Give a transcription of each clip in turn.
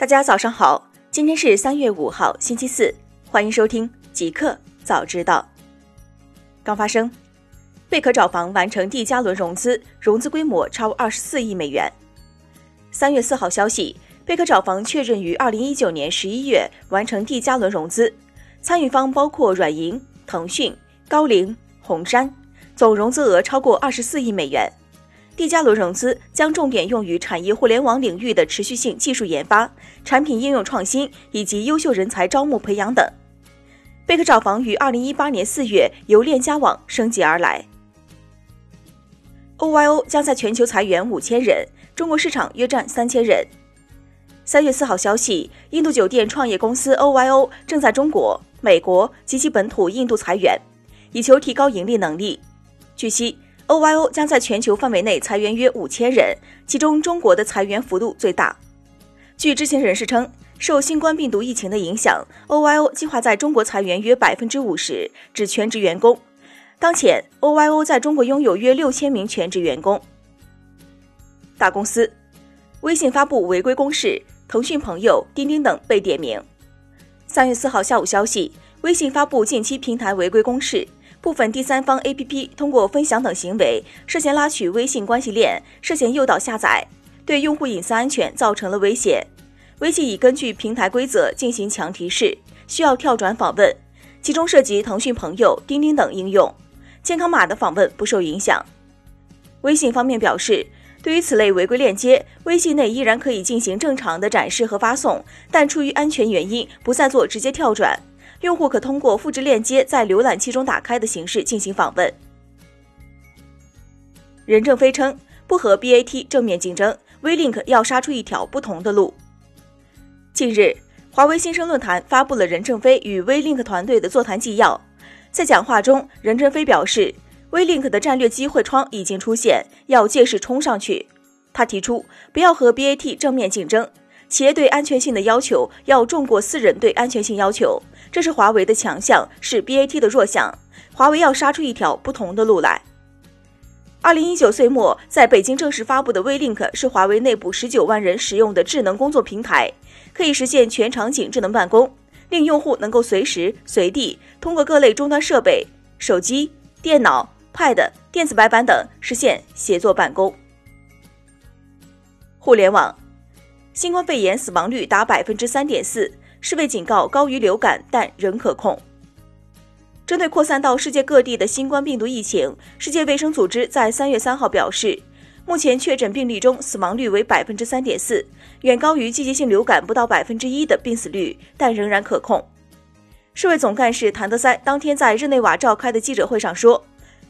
大家早上好，今天是三月五号，星期四，欢迎收听极客早知道。刚发生，贝壳找房完成第加轮融资，融资规模超二十四亿美元。三月四号消息，贝壳找房确认于二零一九年十一月完成第加轮融资，参与方包括软银、腾讯、高瓴、红杉，总融资额超过二十四亿美元。第加轮融资将重点用于产业互联网领域的持续性技术研发、产品应用创新以及优秀人才招募培养等。贝壳找房于二零一八年四月由链家网升级而来。OYO 将在全球裁员五千人，中国市场约占三千人。三月四号消息，印度酒店创业公司 OYO 正在中国、美国及其本土印度裁员，以求提高盈利能力。据悉。OYO 将在全球范围内裁员约五千人，其中中国的裁员幅度最大。据知情人士称，受新冠病毒疫情的影响，OYO 计划在中国裁员约百分之五十，指全职员工。当前，OYO 在中国拥有约六千名全职员工。大公司，微信发布违规公示，腾讯朋友、钉钉等被点名。三月四号下午消息，微信发布近期平台违规公示。部分第三方 APP 通过分享等行为涉嫌拉取微信关系链，涉嫌诱导下载，对用户隐私安全造成了威胁。微信已根据平台规则进行强提示，需要跳转访问，其中涉及腾讯朋友、钉钉等应用。健康码的访问不受影响。微信方面表示，对于此类违规链接，微信内依然可以进行正常的展示和发送，但出于安全原因，不再做直接跳转。用户可通过复制链接在浏览器中打开的形式进行访问。任正非称不和 BAT 正面竞争，WeLink 要杀出一条不同的路。近日，华为新生论坛发布了任正非与 WeLink 团队的座谈纪要。在讲话中，任正非表示，WeLink 的战略机会窗已经出现，要借势冲上去。他提出不要和 BAT 正面竞争，企业对安全性的要求要重过私人对安全性要求。这是华为的强项，是 BAT 的弱项。华为要杀出一条不同的路来。二零一九岁末，在北京正式发布的 WeLink 是华为内部十九万人使用的智能工作平台，可以实现全场景智能办公，令用户能够随时随地通过各类终端设备、手机、电脑、Pad、电子白板等实现协作办公。互联网，新冠肺炎死亡率达百分之三点四。世卫警告高于流感，但仍可控。针对扩散到世界各地的新冠病毒疫情，世界卫生组织在三月三号表示，目前确诊病例中死亡率为百分之三点四，远高于季节性流感不到百分之一的病死率，但仍然可控。世卫总干事谭德塞当天在日内瓦召开的记者会上说：“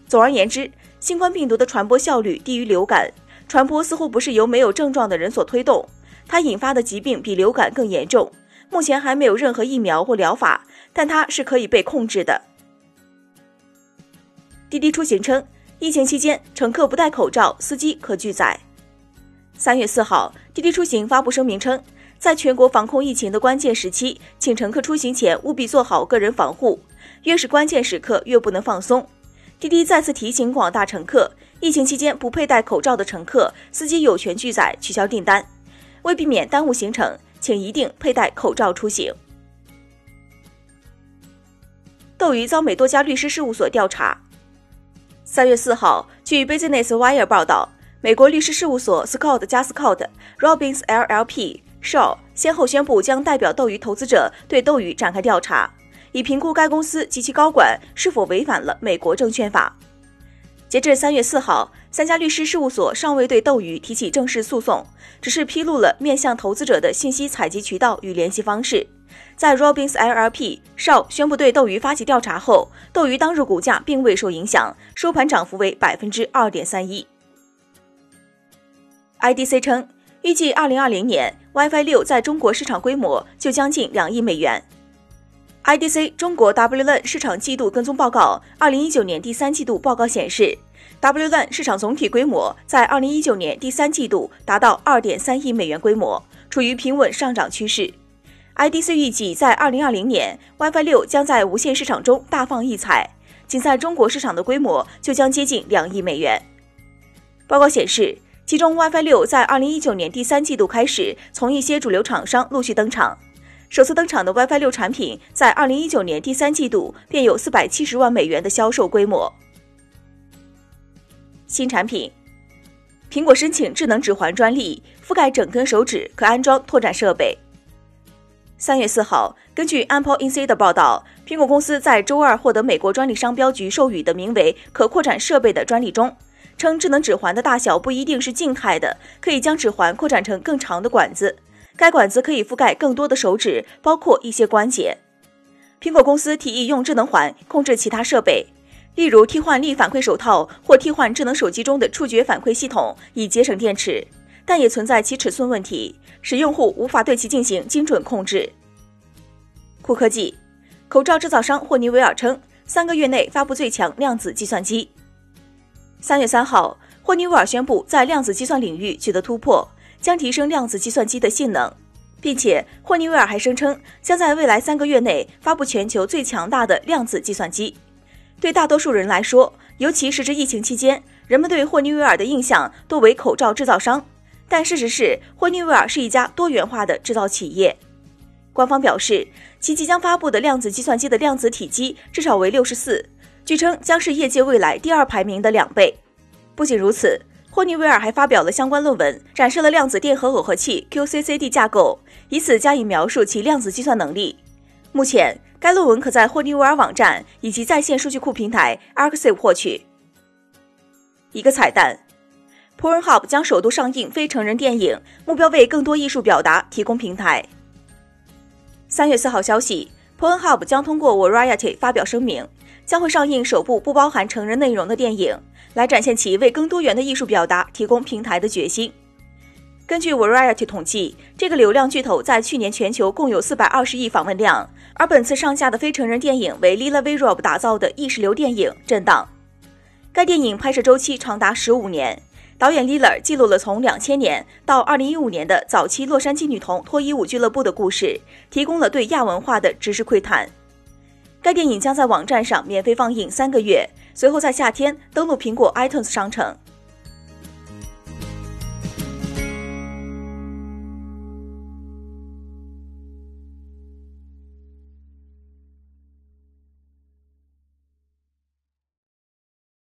总而言之，新冠病毒的传播效率低于流感，传播似乎不是由没有症状的人所推动，它引发的疾病比流感更严重。”目前还没有任何疫苗或疗法，但它是可以被控制的。滴滴出行称，疫情期间乘客不戴口罩，司机可拒载。三月四号，滴滴出行发布声明称，在全国防控疫情的关键时期，请乘客出行前务必做好个人防护，越是关键时刻越不能放松。滴滴再次提醒广大乘客，疫情期间不佩戴口罩的乘客，司机有权拒载取消订单，为避免耽误行程。请一定佩戴口罩出行。斗鱼遭美多家律师事务所调查。三月四号，据 Business Wire 报道，美国律师事务所 Scott 加 Scott、Robbins LLP、Shaw 先后宣布将代表斗鱼投资者对斗鱼展开调查，以评估该公司及其高管是否违反了美国证券法。截至三月四号，三家律师事务所尚未对斗鱼提起正式诉讼，只是披露了面向投资者的信息采集渠道与联系方式。在 Robins LLP 少宣布对斗鱼发起调查后，斗鱼当日股价并未受影响，收盘涨幅为百分之二点三一。IDC 称，预计二零二零年 WiFi 六在中国市场规模就将近两亿美元。IDC 中国 WLAN 市场季度跟踪报告，二零一九年第三季度报告显示，WLAN 市场总体规模在二零一九年第三季度达到二点三亿美元规模，处于平稳上涨趋势。IDC 预计，在二零二零年，WiFi 六将在无线市场中大放异彩，仅在中国市场的规模就将接近两亿美元。报告显示，其中 WiFi 六在二零一九年第三季度开始从一些主流厂商陆续登场。首次登场的 WiFi 六产品在二零一九年第三季度便有四百七十万美元的销售规模。新产品，苹果申请智能指环专利，覆盖整根手指，可安装拓展设备。三月四号，根据 Apple Insider 报道，苹果公司在周二获得美国专利商标局授予的名为“可扩展设备”的专利中。称智能指环的大小不一定是静态的，可以将指环扩展成更长的管子。该管子可以覆盖更多的手指，包括一些关节。苹果公司提议用智能环控制其他设备，例如替换力反馈手套或替换智能手机中的触觉反馈系统，以节省电池。但也存在其尺寸问题，使用户无法对其进行精准控制。酷科技，口罩制造商霍尼韦尔称，三个月内发布最强量子计算机。三月三号，霍尼韦尔宣布在量子计算领域取得突破，将提升量子计算机的性能，并且霍尼韦尔还声称将在未来三个月内发布全球最强大的量子计算机。对大多数人来说，尤其是这疫情期间，人们对霍尼韦尔的印象多为口罩制造商，但事实是，霍尼韦尔是一家多元化的制造企业。官方表示，其即将发布的量子计算机的量子体积至少为六十四。据称将是业界未来第二排名的两倍。不仅如此，霍尼韦尔还发表了相关论文，展示了量子电荷耦合器 QCCD 架构，以此加以描述其量子计算能力。目前，该论文可在霍尼韦尔网站以及在线数据库平台 Arxiv 获取。一个彩蛋：Pornhub 将首度上映非成人电影，目标为更多艺术表达提供平台。三月四号消息，Pornhub 将通过 Variety 发表声明。将会上映首部不包含成人内容的电影，来展现其为更多元的艺术表达提供平台的决心。根据 Variety 统计，这个流量巨头在去年全球共有四百二十亿访问量，而本次上架的非成人电影为 Lila v Rob 打造的意识流电影《震荡》。该电影拍摄周期长达十五年，导演 Lila 记录了从两千年到二零一五年的早期洛杉矶女童脱衣舞俱乐部的故事，提供了对亚文化的知识窥探。该电影将在网站上免费放映三个月，随后在夏天登陆苹果 iTunes 商城。